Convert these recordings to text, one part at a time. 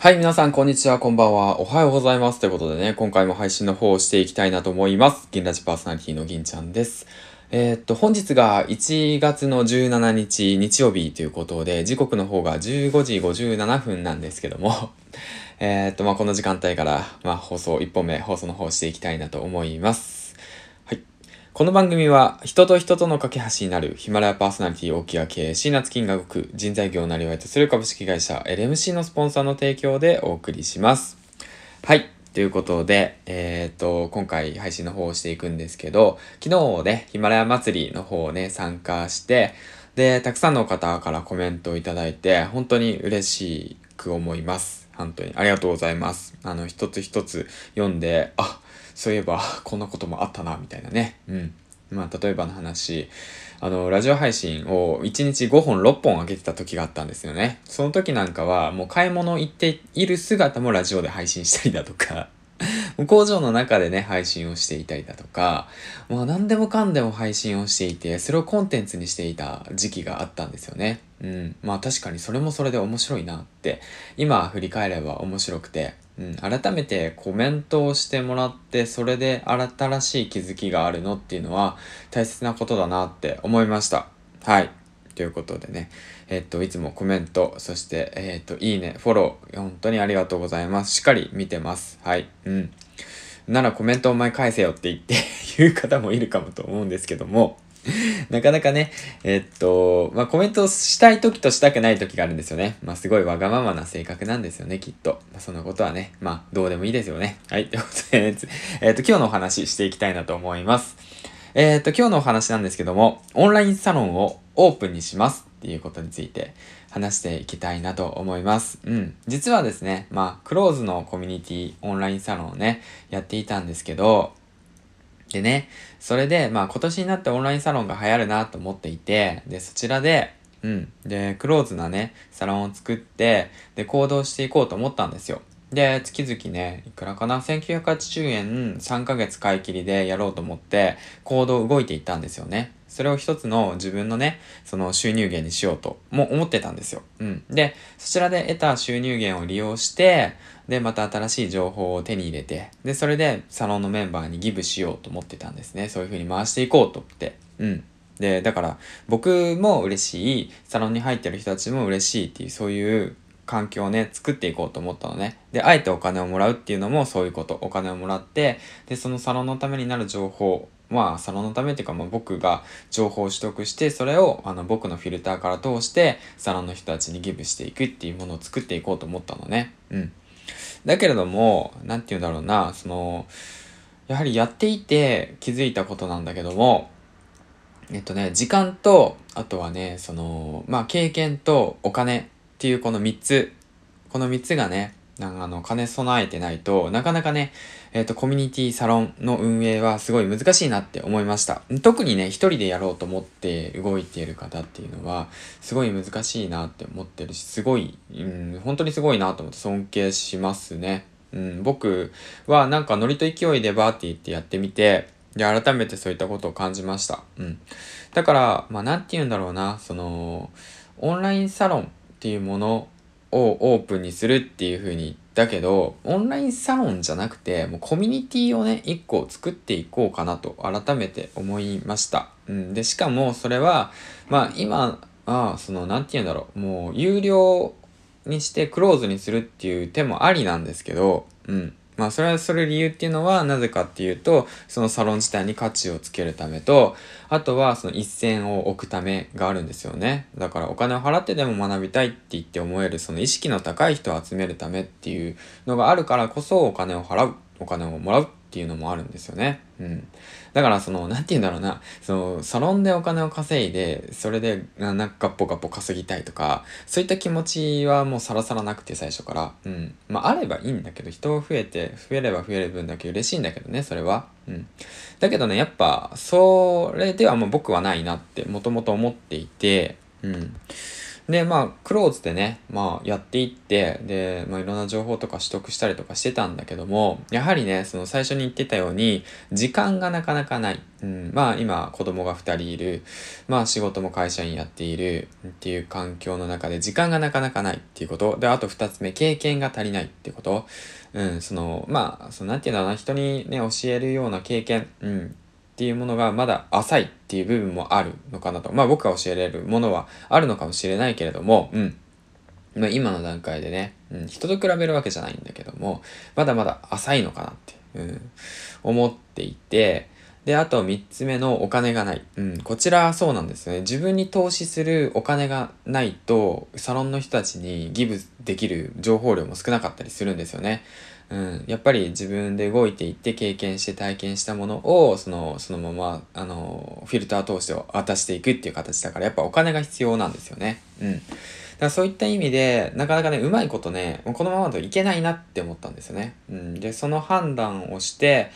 はい、皆さん、こんにちは、こんばんは。おはようございます。ということでね、今回も配信の方をしていきたいなと思います。銀ラジパーソナリティの銀ちゃんです。えー、っと、本日が1月の17日、日曜日ということで、時刻の方が15時57分なんですけども、え、っと、まあ、この時間帯から、まあ、放送、1本目、放送の方をしていきたいなと思います。この番組は人と人との架け橋になるヒマラヤパーソナリティ大木が経営シーナツ金が動く人材業をなりわいとする株式会社 LMC のスポンサーの提供でお送りします。はい。ということで、えっ、と、今回配信の方をしていくんですけど、昨日ね、ヒマラヤ祭りの方をね、参加して、で、たくさんの方からコメントをいただいて、本当に嬉しく思います。本当に。ありがとうございます。あの、一つ一つ読んで、あ、そういえばこんなこともあったな、みたいなね。うん。まあ、例えばの話、あの、ラジオ配信を1日5本、6本上げてた時があったんですよね。その時なんかは、もう買い物行っている姿もラジオで配信したりだとか、工場の中でね、配信をしていたりだとか、まあ何でもかんでも配信をしていて、それをコンテンツにしていた時期があったんですよね。うん。まあ確かにそれもそれで面白いなって、今振り返れば面白くて、うん、改めてコメントをしてもらってそれで新しい気づきがあるのっていうのは大切なことだなって思いました。はい。ということでね、えっと、いつもコメント、そして、えっと、いいね、フォロー、本当にありがとうございます。しっかり見てます。はい。うん。ならコメントお前返せよって言って 言う方もいるかもと思うんですけども、なかなかね、えっと、まあ、コメントしたい時としたくない時があるんですよね。まあ、すごいわがままな性格なんですよね、きっと。まあ、そのことはね、まあ、どうでもいいですよね。はい、ということで、えっと、今日のお話していきたいなと思います。えっと、今日のお話なんですけども、オンラインサロンをオープンにしますっていうことについて話していきたいなと思います。うん。実はですね、まあ、クローズのコミュニティ、オンラインサロンをね、やっていたんですけど、でね、それで、まあ今年になってオンラインサロンが流行るなと思っていて、で、そちらで、うん。で、クローズなね、サロンを作って、で、行動していこうと思ったんですよ。で、月々ね、いくらかな ?1980 円3ヶ月買い切りでやろうと思って、行動動いていったんですよね。それを一つの自分のね、その収入源にしようとも思ってたんですよ。うん。で、そちらで得た収入源を利用して、で、また新しい情報を手に入れて、で、それでサロンのメンバーにギブしようと思ってたんですね。そういう風に回していこうと思って。うん。で、だから僕も嬉しい、サロンに入ってる人たちも嬉しいっていう、そういう環境をね、作っていこうと思ったのね。で、あえてお金をもらうっていうのもそういうこと。お金をもらって、で、そのサロンのためになる情報、まあ、サロンのためっていうか、まあ、僕が情報を取得して、それを、あの、僕のフィルターから通して、サロンの人たちにギブしていくっていうものを作っていこうと思ったのね。うん。だけれども、なんて言うんだろうな、その、やはりやっていて気づいたことなんだけども、えっとね、時間と、あとはね、その、まあ、経験とお金っていうこの3つ、この3つがね、なんかあの、金備えてないとなかなかね、えっ、ー、と、コミュニティサロンの運営はすごい難しいなって思いました。特にね、一人でやろうと思って動いている方っていうのは、すごい難しいなって思ってるし、すごい、うん、本当にすごいなと思って尊敬しますね。うん、僕はなんかノリと勢いでバーって言ってやってみて、で、改めてそういったことを感じました。うん。だから、まあ、なんて言うんだろうな、その、オンラインサロンっていうものをオープンにするっていう風にだけど、オンラインサロンじゃなくて、もうコミュニティをね、一個作っていこうかなと改めて思いました。うん。で、しかもそれは、まあ今は、その、なんて言うんだろう、もう有料にしてクローズにするっていう手もありなんですけど、うん。まあそれはそれ理由っていうのはなぜかっていうと、そのサロン自体に価値をつけるためと、あとはその一線を置くためがあるんですよね。だからお金を払ってでも学びたいって言って思えるその意識の高い人を集めるためっていうのがあるからこそお金を払う、お金をもらうっていうのもあるんですよね。うん。だからその、なんて言うんだろうな、その、サロンでお金を稼いで、それで、なんかガッポガッポ稼ぎたいとか、そういった気持ちはもうさらさらなくて最初から。うん。まあ、あればいいんだけど、人を増えて、増えれば増える分だけ嬉しいんだけどね、それは。うん。だけどね、やっぱ、それではもう僕はないなって、もともと思っていて、うん。で、まあ、クローズでね、まあ、やっていって、で、まあ、いろんな情報とか取得したりとかしてたんだけども、やはりね、その最初に言ってたように、時間がなかなかない。うん、まあ、今、子供が2人いる。まあ、仕事も会社員やっているっていう環境の中で、時間がなかなかないっていうこと。で、あと2つ目、経験が足りないっていうこと。うん、その、まあ、その、なんていうんだろうな、人にね、教えるような経験、うん、っていうものがまだ浅いっていう部分もあるのかなと。まあ僕が教えられるものはあるのかもしれないけれども、うん。まあ今の段階でね、うん、人と比べるわけじゃないんだけども、まだまだ浅いのかなって、うん、思っていて、で、あと3つ目のお金がない。うん、こちらはそうなんですね。自分に投資するお金がないと、サロンの人たちにギブできる情報量も少なかったりするんですよね。うん、やっぱり自分で動いていって経験して体験したものをそのそのままあのフィルター通して渡していくっていう形だからやっぱお金が必要なんですよね。うん。だからそういった意味でなかなかねうまいことねこのままといけないなって思ったんですよね。うん、でその判断をして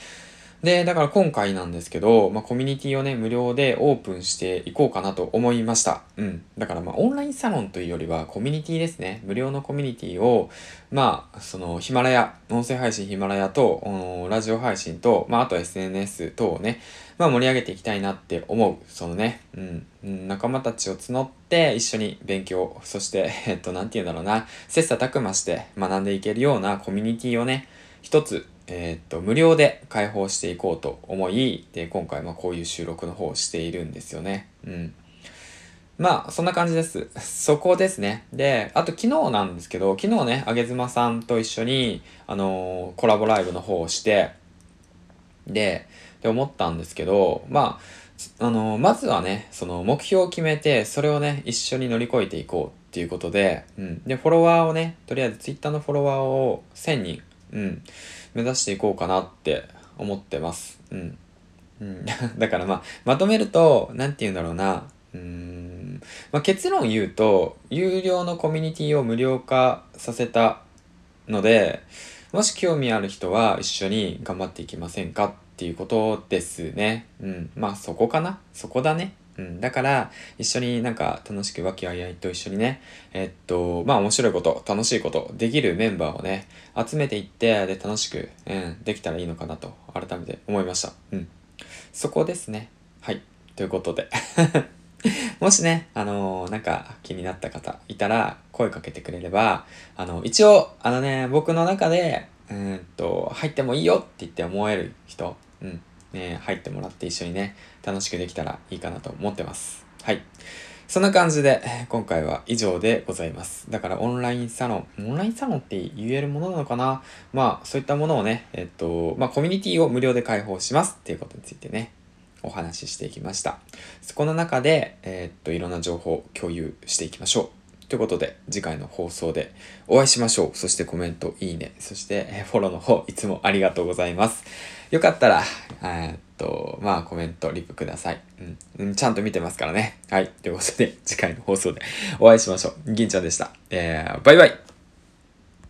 で、だから今回なんですけど、まあ、コミュニティをね、無料でオープンしていこうかなと思いました。うん。だからまあ、オンラインサロンというよりは、コミュニティですね。無料のコミュニティを、まあ、その、ヒマラヤ、音声配信ヒマラヤと、ラジオ配信と、まあ、あと SNS 等をね、まあ、盛り上げていきたいなって思う。そのね、うん、仲間たちを募って一緒に勉強、そして、えっと、なんて言うんだろうな、切磋琢磨して学んでいけるようなコミュニティをね、一つえー、っと、無料で開放していこうと思い、で、今回、ま、こういう収録の方をしているんですよね。うん。まあ、そんな感じです。そこですね。で、あと昨日なんですけど、昨日ね、あげずまさんと一緒に、あのー、コラボライブの方をして、で、で思ったんですけど、まあ、あのー、まずはね、その目標を決めて、それをね、一緒に乗り越えていこうっていうことで、うん。で、フォロワーをね、とりあえず Twitter のフォロワーを1000人、うん。目指していこうかなって思ってます。うん。うん、だからまあ、まとめると、なんて言うんだろうな。うん。まあ、結論言うと、有料のコミュニティを無料化させたので、もし興味ある人は一緒に頑張っていきませんかっていうことですね。うん。まあそこかなそこだね。うん、だから、一緒になんか楽しく和気あいあいと一緒にね、えっと、まあ面白いこと、楽しいこと、できるメンバーをね、集めていって、で、楽しく、うん、できたらいいのかなと、改めて思いました。うん。そこですね。はい。ということで。もしね、あのー、なんか気になった方いたら、声かけてくれれば、あの、一応、あのね、僕の中で、うんと、入ってもいいよって言って思える人、うん、ね、入ってもらって一緒にね、楽しくできたらいいかなと思ってます。はい。そんな感じで、今回は以上でございます。だからオンラインサロン、オンラインサロンって言えるものなのかな？まあ、そういったものをね、えっと、まあ、コミュニティを無料で開放しますっていうことについてね、お話ししていきました。そこの中で、え、っと、いろんな情報を共有していきましょう。ということで、次回の放送でお会いしましょう。そしてコメント、いいね、そしてフォローの方、いつもありがとうございます。よかったら、えっと、まあコメント、リプください。うん。ちゃんと見てますからね。はい。ということで、次回の放送でお会いしましょう。銀ちゃんでした。えー、バイバイ